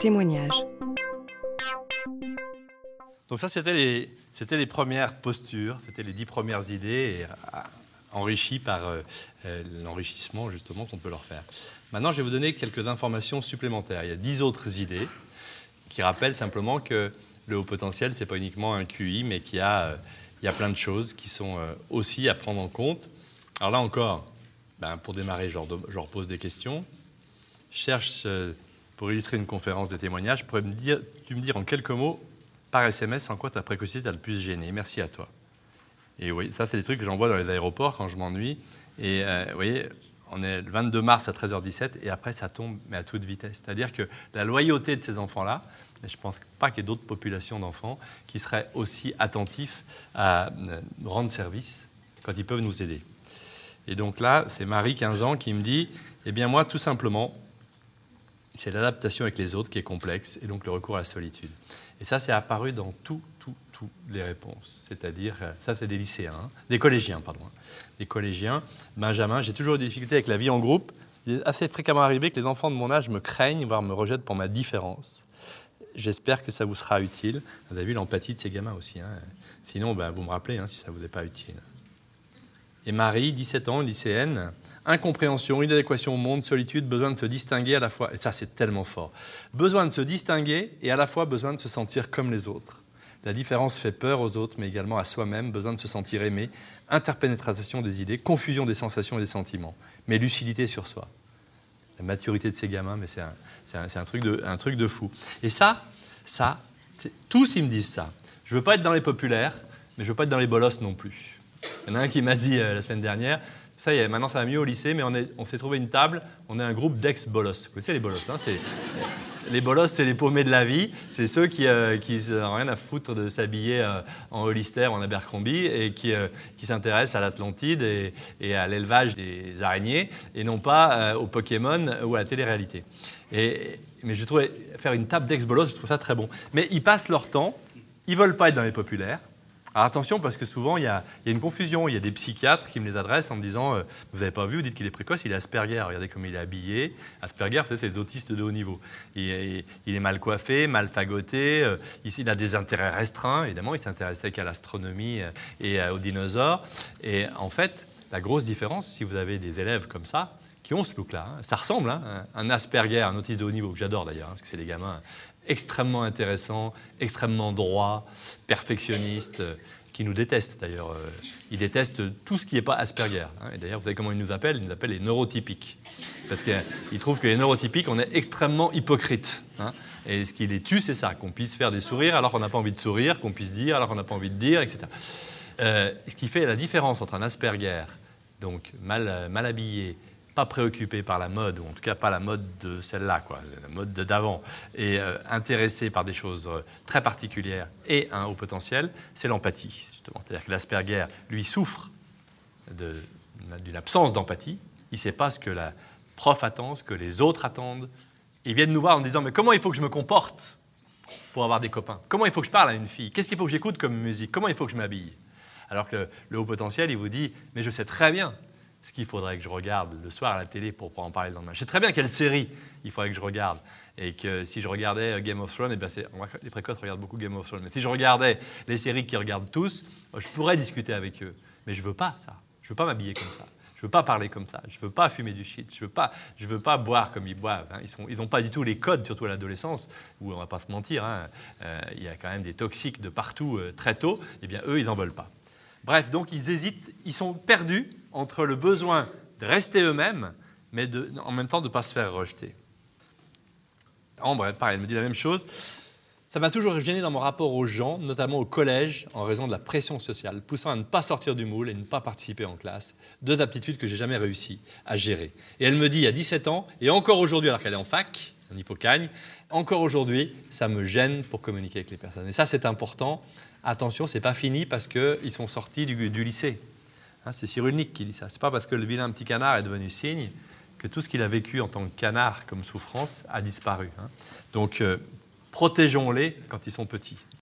témoignage. Donc ça, c'était les, c'était les premières postures, c'était les dix premières idées, euh, enrichies par euh, euh, l'enrichissement justement qu'on peut leur faire. Maintenant, je vais vous donner quelques informations supplémentaires. Il y a dix autres idées qui rappellent simplement que le haut potentiel, c'est pas uniquement un QI, mais qu'il y a, il y a plein de choses qui sont aussi à prendre en compte. Alors là encore, ben, pour démarrer, je leur, pose des questions. Cherche, pour illustrer une conférence des témoignages, pourrais me dire, tu me dire en quelques mots par SMS en quoi ta précocité t'a le plus gêné? Merci à toi. Et oui, ça, c'est des trucs que j'envoie dans les aéroports quand je m'ennuie. Et euh, vous voyez, on est le 22 mars à 13h17 et après, ça tombe, mais à toute vitesse. C'est-à-dire que la loyauté de ces enfants-là, je ne pense pas qu'il y ait d'autres populations d'enfants qui seraient aussi attentifs à euh, rendre service quand ils peuvent nous aider. Et donc là, c'est Marie, 15 ans, qui me dit Eh bien, moi, tout simplement, c'est l'adaptation avec les autres qui est complexe et donc le recours à la solitude. Et ça, c'est apparu dans tout, tout, toutes les réponses. C'est-à-dire, euh, ça, c'est des lycéens, hein. des collégiens, pardon. Hein. Des collégiens. Benjamin, j'ai toujours eu des difficultés avec la vie en groupe. Il est assez fréquemment arrivé que les enfants de mon âge me craignent, voire me rejettent pour ma différence. J'espère que ça vous sera utile. Vous avez vu l'empathie de ces gamins aussi. Hein. Sinon, ben, vous me rappelez si ça vous est pas utile. Et Marie, 17 ans, lycéenne, incompréhension, inadéquation au monde, solitude, besoin de se distinguer à la fois, et ça c'est tellement fort, besoin de se distinguer et à la fois besoin de se sentir comme les autres. La différence fait peur aux autres, mais également à soi-même, besoin de se sentir aimé, interpénétration des idées, confusion des sensations et des sentiments, mais lucidité sur soi. La maturité de ces gamins, mais c'est un, truc de, un truc de fou. Et ça, ça, tous ils me disent ça. Je veux pas être dans les populaires, mais je veux pas être dans les bolosses non plus. Il y en a un qui m'a dit euh, la semaine dernière, ça y est, maintenant ça va mieux au lycée, mais on, s'est trouvé une table, on est un groupe d'ex-bolos. Vous connaissez les bolos hein Les bolos, c'est les paumés de la vie, c'est ceux qui n'ont euh, rien à foutre de s'habiller euh, en Hollister ou en Abercrombie et qui, s'intéressent à l'Atlantide et, à l'élevage des araignées et non pas au Pokémon ou à la télé-réalité. mais je trouvais faire une table d'ex-bolos, je trouve ça très bon. Mais ils passent leur temps, ils veulent pas être dans les populaires, alors attention, parce que souvent, il y, a, une confusion. Il y a des psychiatres qui me les adressent en me disant euh, Vous n'avez pas vu, vous dites qu'il est précoce, il est Asperger. Regardez comment il est habillé. Asperger, c'est les autistes de haut niveau. Il, est mal coiffé, mal fagoté. Euh, il, a des intérêts restreints. Évidemment, il s'intéressait qu'à l'astronomie euh, et aux dinosaures. Et en fait, la grosse différence, si vous avez des élèves comme ça, qui ont ce look-là, hein, ça ressemble, hein, un Asperger, un autiste de haut niveau, que j'adore d'ailleurs, hein, parce que c'est des gamins extrêmement intéressant, extrêmement droit, perfectionniste, euh, qui nous déteste d'ailleurs. Euh, il déteste tout ce qui n'est pas Asperger. Hein. D'ailleurs, vous savez comment il nous appelle? Il nous appelle les neurotypiques. Parce qu'il trouve que les neurotypiques, on est extrêmement hypocrites. Hein. Et ce qui les tue, c'est ça, qu'on puisse faire des sourires alors qu'on n'a pas envie de sourire, qu'on puisse dire alors qu'on n'a pas envie de dire, etc. Euh, ce qui fait la différence entre un Asperger, donc mal habillé, préoccupé par la mode, ou en tout cas pas la mode de celle-là, quoi, la mode d'avant, et euh, intéressé par des choses euh, très particulières et un haut potentiel, c'est l'empathie. C'est-à-dire que l'Asperger, lui, souffre d'une absence d'empathie. Il ne sait pas ce que la prof attend, ce que les autres attendent. Ils viennent nous voir en disant, mais comment il faut que je me comporte pour avoir des copains? Comment il faut que je parle à une fille? Qu'est-ce qu'il faut que j'écoute comme musique? Comment il faut que je m'habille? Alors que le haut potentiel, il vous dit, mais je sais très bien ce qu'il faudrait que je regarde le soir à la télé pour pouvoir en parler le lendemain. Je sais très bien quelle série il faudrait que je regarde. Et que si je regardais euh, Game of Thrones, et eh bien les précoces regardent beaucoup Game of Thrones. Mais si je regardais les séries qu'ils regardent tous, je pourrais discuter avec eux. Mais je veux pas ça. Je veux pas m'habiller comme ça. Je veux pas parler comme ça. Je veux pas fumer du shit. Je veux veux pas boire comme ils boivent. Hein. Ils n'ont pas du tout les codes, surtout à l'adolescence, où on va pas se mentir. Hein. Euh, il y a quand même des toxiques de partout euh, très tôt. Eh bien, eux, ils en veulent pas. Bref, donc ils hésitent, ils sont perdus entre le besoin de rester eux-mêmes, mais en même temps de ne pas se faire rejeter. Ambre, pareil, elle me dit la même chose. Ça m'a toujours gêné dans mon rapport aux gens, notamment au collège, en raison de la pression sociale, poussant à ne pas sortir du moule et ne pas participer en classe. Deux aptitudes que j'ai jamais réussi à gérer. Et elle me dit, il y a 17 ans, et encore aujourd'hui, alors qu'elle est en fac, en hippocagne, encore aujourd'hui, ça me gêne pour communiquer avec les personnes. Et ça, c'est important. Attention, c'est pas fini parce qu'ils sont sortis du, du lycée. Hein, c'est Cyrulnik qui dit ça. C'est pas parce que le vilain petit canard est devenu cygne que tout ce qu'il a vécu en tant que canard comme souffrance a disparu. Hein. Donc, euh, protégeons-les quand ils sont petits.